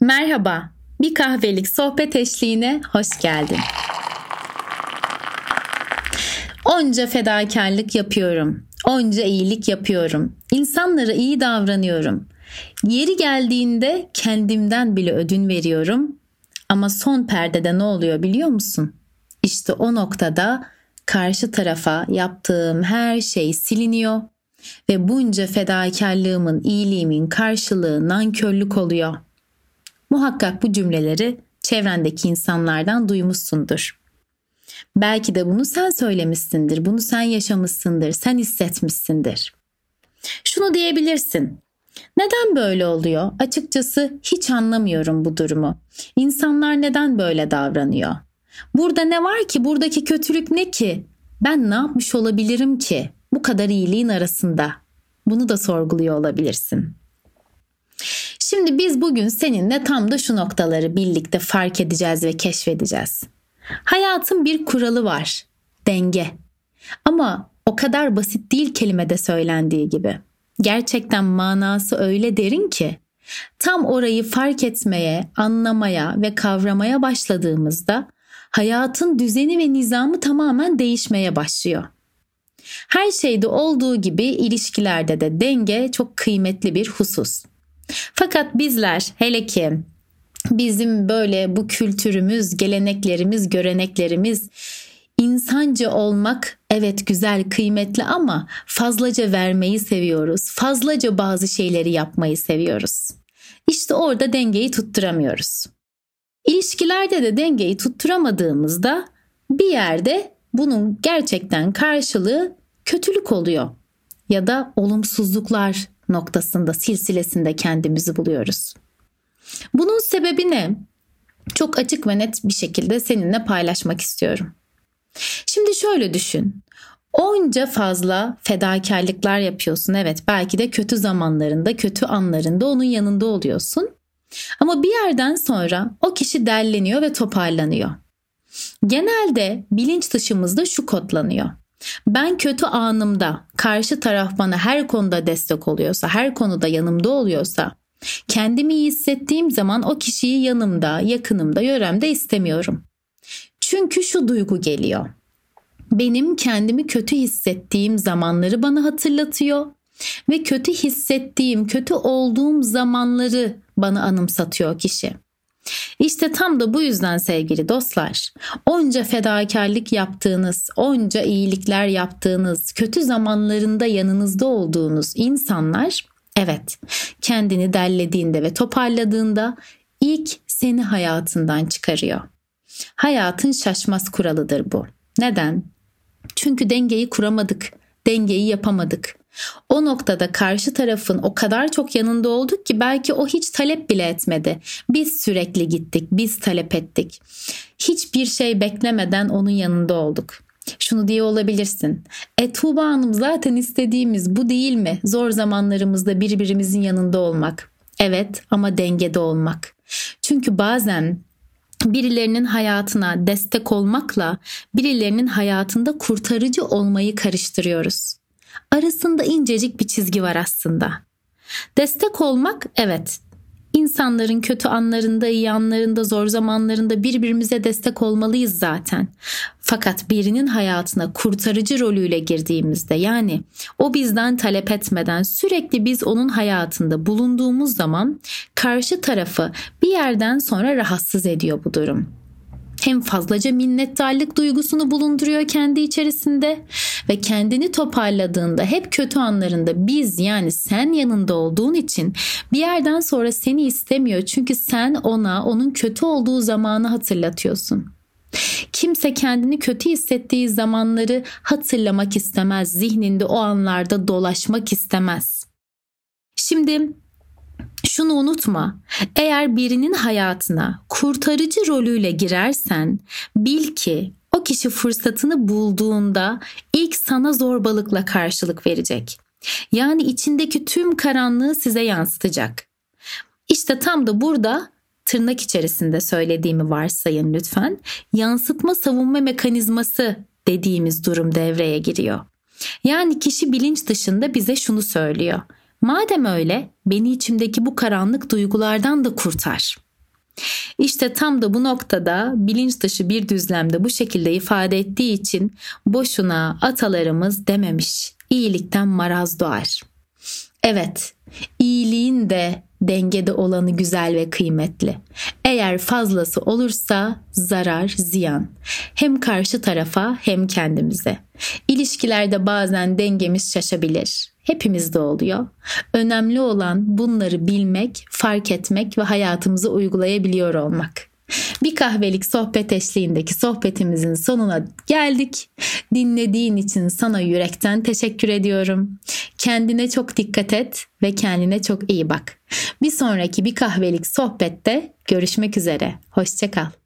Merhaba, bir kahvelik sohbet eşliğine hoş geldin. Onca fedakarlık yapıyorum. Onca iyilik yapıyorum. İnsanlara iyi davranıyorum. Yeri geldiğinde kendimden bile ödün veriyorum. Ama son perdede ne oluyor biliyor musun? İşte o noktada karşı tarafa yaptığım her şey siliniyor ve bunca fedakarlığımın, iyiliğimin karşılığı nankörlük oluyor. Muhakkak bu cümleleri çevrendeki insanlardan duymuşsundur. Belki de bunu sen söylemişsindir, bunu sen yaşamışsındır, sen hissetmişsindir. Şunu diyebilirsin. Neden böyle oluyor? Açıkçası hiç anlamıyorum bu durumu. İnsanlar neden böyle davranıyor? Burada ne var ki? Buradaki kötülük ne ki? Ben ne yapmış olabilirim ki? Bu kadar iyiliğin arasında. Bunu da sorguluyor olabilirsin. Şimdi biz bugün seninle tam da şu noktaları birlikte fark edeceğiz ve keşfedeceğiz. Hayatın bir kuralı var. Denge. Ama o kadar basit değil kelimede söylendiği gibi. Gerçekten manası öyle derin ki tam orayı fark etmeye, anlamaya ve kavramaya başladığımızda hayatın düzeni ve nizamı tamamen değişmeye başlıyor. Her şeyde olduğu gibi ilişkilerde de denge çok kıymetli bir husus. Fakat bizler hele ki bizim böyle bu kültürümüz, geleneklerimiz, göreneklerimiz insancı olmak evet güzel, kıymetli ama fazlaca vermeyi seviyoruz. Fazlaca bazı şeyleri yapmayı seviyoruz. İşte orada dengeyi tutturamıyoruz. İlişkilerde de dengeyi tutturamadığımızda bir yerde bunun gerçekten karşılığı kötülük oluyor ya da olumsuzluklar noktasında silsilesinde kendimizi buluyoruz. Bunun sebebi ne? Çok açık ve net bir şekilde seninle paylaşmak istiyorum. Şimdi şöyle düşün. Onca fazla fedakarlıklar yapıyorsun. Evet belki de kötü zamanlarında, kötü anlarında onun yanında oluyorsun. Ama bir yerden sonra o kişi derleniyor ve toparlanıyor. Genelde bilinç dışımızda şu kodlanıyor. Ben kötü anımda karşı taraf bana her konuda destek oluyorsa, her konuda yanımda oluyorsa, kendimi iyi hissettiğim zaman o kişiyi yanımda, yakınımda, yöremde istemiyorum. Çünkü şu duygu geliyor. Benim kendimi kötü hissettiğim zamanları bana hatırlatıyor ve kötü hissettiğim, kötü olduğum zamanları bana anımsatıyor kişi. İşte tam da bu yüzden sevgili dostlar, onca fedakarlık yaptığınız, onca iyilikler yaptığınız, kötü zamanlarında yanınızda olduğunuz insanlar evet, kendini derlediğinde ve toparladığında ilk seni hayatından çıkarıyor. Hayatın şaşmaz kuralıdır bu. Neden? Çünkü dengeyi kuramadık, dengeyi yapamadık. O noktada karşı tarafın o kadar çok yanında olduk ki belki o hiç talep bile etmedi. Biz sürekli gittik, biz talep ettik. Hiçbir şey beklemeden onun yanında olduk. Şunu diye olabilirsin. E Tuğba Hanım zaten istediğimiz bu değil mi? Zor zamanlarımızda birbirimizin yanında olmak. Evet ama dengede olmak. Çünkü bazen birilerinin hayatına destek olmakla birilerinin hayatında kurtarıcı olmayı karıştırıyoruz. Arasında incecik bir çizgi var aslında. Destek olmak evet İnsanların kötü anlarında, iyi anlarında, zor zamanlarında birbirimize destek olmalıyız zaten. Fakat birinin hayatına kurtarıcı rolüyle girdiğimizde yani o bizden talep etmeden sürekli biz onun hayatında bulunduğumuz zaman karşı tarafı bir yerden sonra rahatsız ediyor bu durum hem fazlaca minnettarlık duygusunu bulunduruyor kendi içerisinde ve kendini toparladığında hep kötü anlarında biz yani sen yanında olduğun için bir yerden sonra seni istemiyor çünkü sen ona onun kötü olduğu zamanı hatırlatıyorsun. Kimse kendini kötü hissettiği zamanları hatırlamak istemez, zihninde o anlarda dolaşmak istemez. Şimdi şunu unutma. Eğer birinin hayatına kurtarıcı rolüyle girersen bil ki o kişi fırsatını bulduğunda ilk sana zorbalıkla karşılık verecek. Yani içindeki tüm karanlığı size yansıtacak. İşte tam da burada tırnak içerisinde söylediğimi varsayın lütfen. Yansıtma savunma mekanizması dediğimiz durum devreye giriyor. Yani kişi bilinç dışında bize şunu söylüyor. Madem öyle beni içimdeki bu karanlık duygulardan da kurtar. İşte tam da bu noktada bilinç dışı bir düzlemde bu şekilde ifade ettiği için boşuna atalarımız dememiş. İyilikten maraz doğar. Evet, iyiliğin de dengede olanı güzel ve kıymetli. Eğer fazlası olursa zarar, ziyan. Hem karşı tarafa hem kendimize. İlişkilerde bazen dengemiz şaşabilir. Hepimizde oluyor. Önemli olan bunları bilmek, fark etmek ve hayatımıza uygulayabiliyor olmak. Bir kahvelik sohbet eşliğindeki sohbetimizin sonuna geldik. Dinlediğin için sana yürekten teşekkür ediyorum. Kendine çok dikkat et ve kendine çok iyi bak. Bir sonraki bir kahvelik sohbette görüşmek üzere. Hoşçakal.